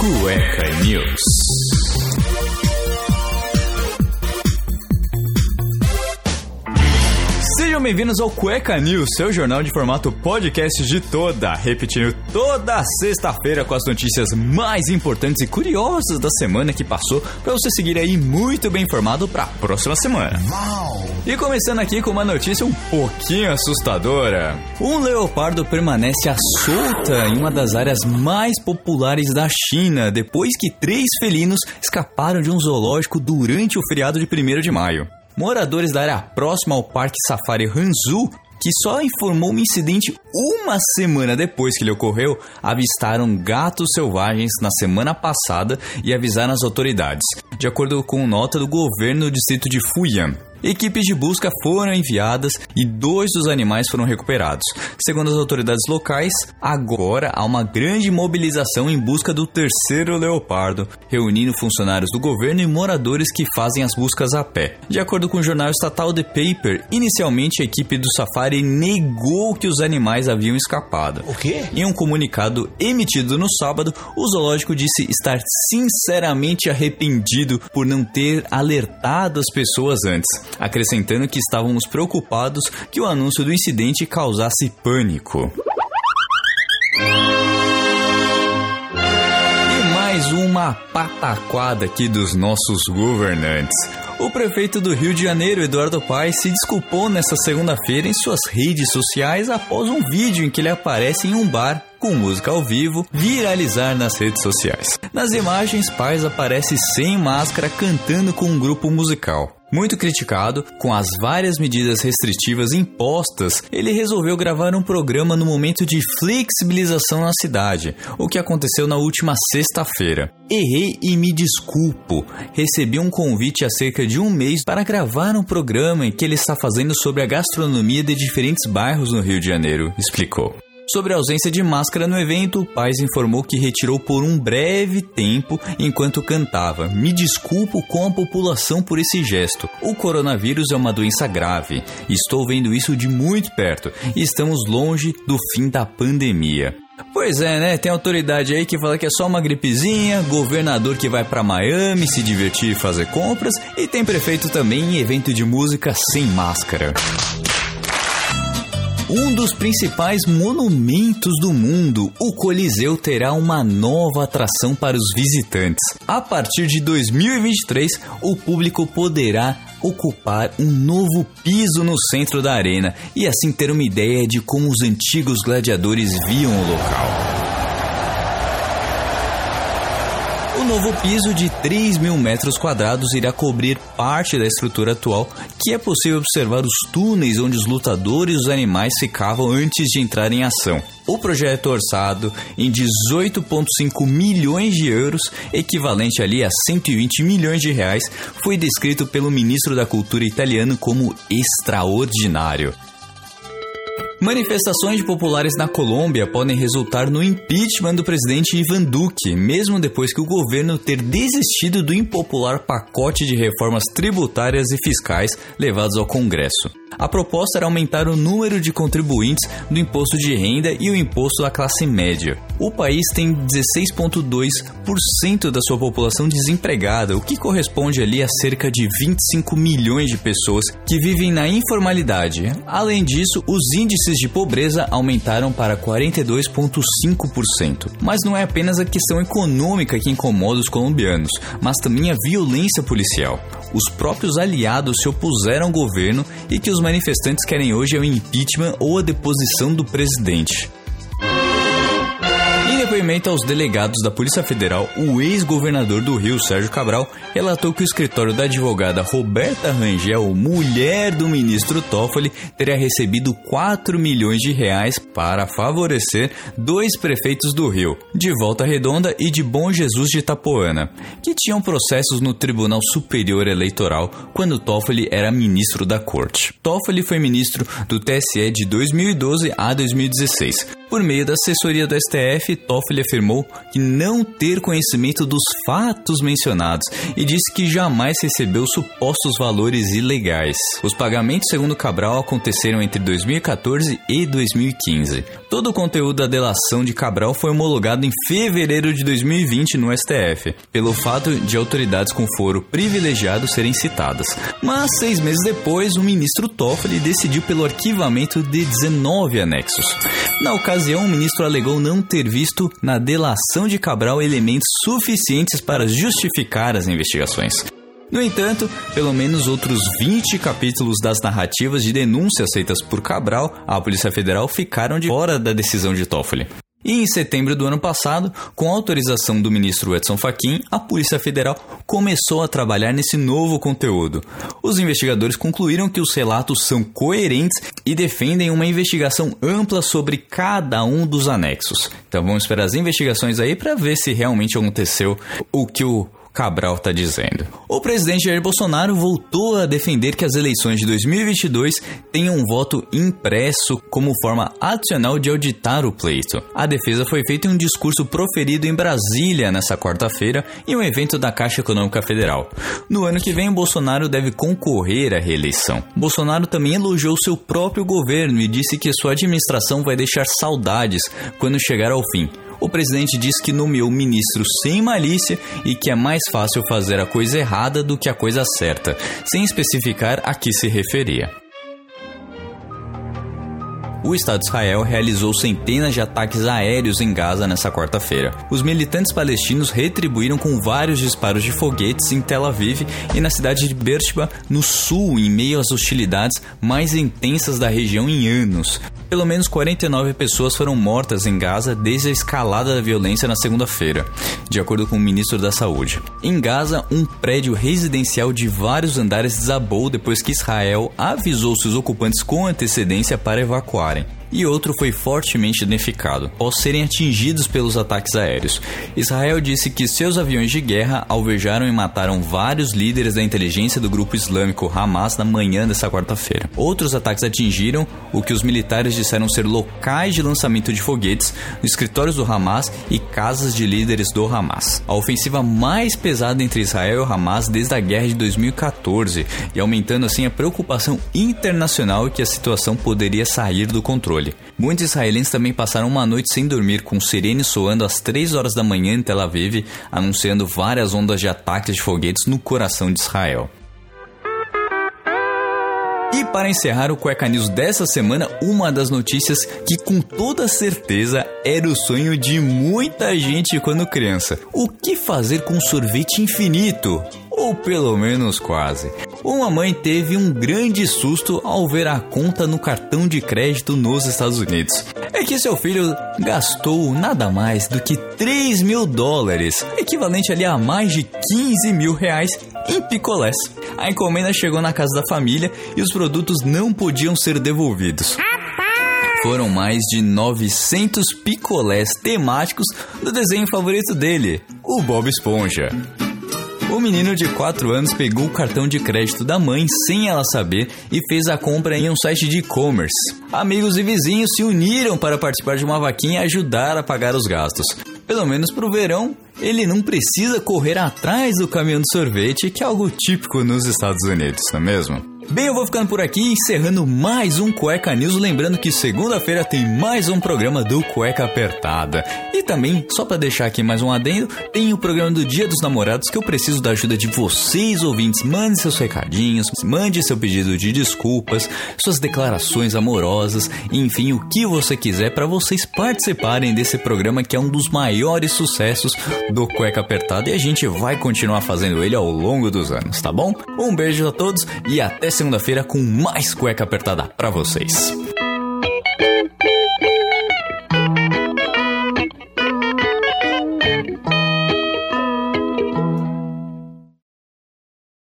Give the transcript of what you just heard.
Cueca News. Bem-vindos ao Cueca News, seu jornal de formato podcast de toda, repetindo toda sexta-feira com as notícias mais importantes e curiosas da semana que passou, para você seguir aí muito bem informado para a próxima semana. E começando aqui com uma notícia um pouquinho assustadora. Um leopardo permanece à solta em uma das áreas mais populares da China, depois que três felinos escaparam de um zoológico durante o feriado de 1 de maio. Moradores da área próxima ao Parque Safari Hanzu, que só informou o incidente uma semana depois que ele ocorreu, avistaram gatos selvagens na semana passada e avisaram as autoridades, de acordo com nota do governo do distrito de Fuyang. Equipes de busca foram enviadas e dois dos animais foram recuperados. Segundo as autoridades locais, agora há uma grande mobilização em busca do terceiro leopardo, reunindo funcionários do governo e moradores que fazem as buscas a pé. De acordo com o jornal estatal The Paper, inicialmente a equipe do safari negou que os animais haviam escapado. O quê? Em um comunicado emitido no sábado, o zoológico disse estar sinceramente arrependido por não ter alertado as pessoas antes acrescentando que estávamos preocupados que o anúncio do incidente causasse pânico. E mais uma pataquada aqui dos nossos governantes. O prefeito do Rio de Janeiro, Eduardo Paes, se desculpou nesta segunda-feira em suas redes sociais após um vídeo em que ele aparece em um bar com música ao vivo viralizar nas redes sociais. Nas imagens, Paes aparece sem máscara cantando com um grupo musical. Muito criticado, com as várias medidas restritivas impostas, ele resolveu gravar um programa no momento de flexibilização na cidade, o que aconteceu na última sexta-feira. Errei e me desculpo. Recebi um convite há cerca de um mês para gravar um programa em que ele está fazendo sobre a gastronomia de diferentes bairros no Rio de Janeiro, explicou. Sobre a ausência de máscara no evento, o Paz informou que retirou por um breve tempo enquanto cantava. Me desculpo com a população por esse gesto. O coronavírus é uma doença grave. Estou vendo isso de muito perto e estamos longe do fim da pandemia. Pois é, né? Tem autoridade aí que fala que é só uma gripezinha, governador que vai para Miami se divertir e fazer compras, e tem prefeito também em evento de música sem máscara um dos principais monumentos do mundo, o Coliseu terá uma nova atração para os visitantes. A partir de 2023, o público poderá ocupar um novo piso no centro da arena e assim ter uma ideia de como os antigos gladiadores viam o local. O novo piso de 3 mil metros quadrados irá cobrir parte da estrutura atual, que é possível observar os túneis onde os lutadores e os animais ficavam antes de entrar em ação. O projeto orçado em 18,5 milhões de euros, equivalente ali a 120 milhões de reais, foi descrito pelo ministro da Cultura italiano como extraordinário. Manifestações populares na Colômbia podem resultar no impeachment do presidente Ivan Duque, mesmo depois que o governo ter desistido do impopular pacote de reformas tributárias e fiscais levados ao Congresso. A proposta era aumentar o número de contribuintes do imposto de renda e o imposto à classe média. O país tem 16,2% da sua população desempregada, o que corresponde ali a cerca de 25 milhões de pessoas que vivem na informalidade. Além disso, os índices de pobreza aumentaram para 42,5%. Mas não é apenas a questão econômica que incomoda os colombianos, mas também a violência policial. Os próprios aliados se opuseram ao governo e que os manifestantes querem hoje é o impeachment ou a deposição do presidente depoimento aos delegados da Polícia Federal, o ex-governador do Rio, Sérgio Cabral, relatou que o escritório da advogada Roberta Rangel, mulher do ministro Toffoli, teria recebido 4 milhões de reais para favorecer dois prefeitos do Rio, de Volta Redonda e de Bom Jesus de Itapoana, que tinham processos no Tribunal Superior Eleitoral quando Toffoli era ministro da corte. Toffoli foi ministro do TSE de 2012 a 2016. Por meio da assessoria do STF, Toffoli afirmou que não ter conhecimento dos fatos mencionados e disse que jamais recebeu supostos valores ilegais. Os pagamentos, segundo Cabral, aconteceram entre 2014 e 2015. Todo o conteúdo da delação de Cabral foi homologado em fevereiro de 2020 no STF, pelo fato de autoridades com foro privilegiado serem citadas. Mas seis meses depois, o ministro Toffoli decidiu pelo arquivamento de 19 anexos. Na ocasião, o ministro alegou não ter visto na delação de Cabral elementos suficientes para justificar as investigações. No entanto, pelo menos outros 20 capítulos das narrativas de denúncias feitas por Cabral à Polícia Federal ficaram de fora da decisão de Toffoli. E em setembro do ano passado, com autorização do ministro Edson Fachin, a Polícia Federal começou a trabalhar nesse novo conteúdo. Os investigadores concluíram que os relatos são coerentes e defendem uma investigação ampla sobre cada um dos anexos. Então vamos esperar as investigações aí para ver se realmente aconteceu o que o Cabral está dizendo. O presidente Jair Bolsonaro voltou a defender que as eleições de 2022 tenham um voto impresso como forma adicional de auditar o pleito. A defesa foi feita em um discurso proferido em Brasília nesta quarta-feira em um evento da Caixa Econômica Federal. No ano que vem, Bolsonaro deve concorrer à reeleição. Bolsonaro também elogiou seu próprio governo e disse que sua administração vai deixar saudades quando chegar ao fim o presidente diz que nomeou ministro sem malícia e que é mais fácil fazer a coisa errada do que a coisa certa, sem especificar a que se referia. O Estado de Israel realizou centenas de ataques aéreos em Gaza nesta quarta-feira. Os militantes palestinos retribuíram com vários disparos de foguetes em Tel Aviv e na cidade de Beersheba, no sul, em meio às hostilidades mais intensas da região em anos. Pelo menos 49 pessoas foram mortas em Gaza desde a escalada da violência na segunda-feira, de acordo com o ministro da Saúde. Em Gaza, um prédio residencial de vários andares desabou depois que Israel avisou seus ocupantes com antecedência para evacuarem e outro foi fortemente danificado, após serem atingidos pelos ataques aéreos. Israel disse que seus aviões de guerra alvejaram e mataram vários líderes da inteligência do grupo islâmico Hamas na manhã desta quarta-feira. Outros ataques atingiram o que os militares disseram ser locais de lançamento de foguetes, escritórios do Hamas e casas de líderes do Hamas. A ofensiva mais pesada entre Israel e Hamas desde a guerra de 2014 e aumentando assim a preocupação internacional que a situação poderia sair do controle controle. Muitos israelenses também passaram uma noite sem dormir, com sirenes soando às 3 horas da manhã em Tel Aviv, anunciando várias ondas de ataques de foguetes no coração de Israel. E para encerrar o Cueca News dessa semana, uma das notícias que com toda certeza era o sonho de muita gente quando criança. O que fazer com sorvete infinito? Ou pelo menos quase. Uma mãe teve um grande susto ao ver a conta no cartão de crédito nos Estados Unidos. É que seu filho gastou nada mais do que 3 mil dólares, equivalente ali a mais de 15 mil reais em picolés. A encomenda chegou na casa da família e os produtos não podiam ser devolvidos. Foram mais de 900 picolés temáticos do desenho favorito dele, o Bob Esponja. O menino de 4 anos pegou o cartão de crédito da mãe sem ela saber e fez a compra em um site de e-commerce. Amigos e vizinhos se uniram para participar de uma vaquinha e ajudar a pagar os gastos. Pelo menos para o verão, ele não precisa correr atrás do caminhão de sorvete, que é algo típico nos Estados Unidos, não é mesmo? Bem, eu vou ficando por aqui, encerrando mais um Cueca News. Lembrando que segunda-feira tem mais um programa do Cueca Apertada. E também, só para deixar aqui mais um adendo, tem o programa do Dia dos Namorados que eu preciso da ajuda de vocês, ouvintes. Mande seus recadinhos, mande seu pedido de desculpas, suas declarações amorosas, enfim, o que você quiser para vocês participarem desse programa que é um dos maiores sucessos do Cueca Apertada e a gente vai continuar fazendo ele ao longo dos anos, tá bom? Um beijo a todos e até segunda-feira com mais cueca apertada para vocês.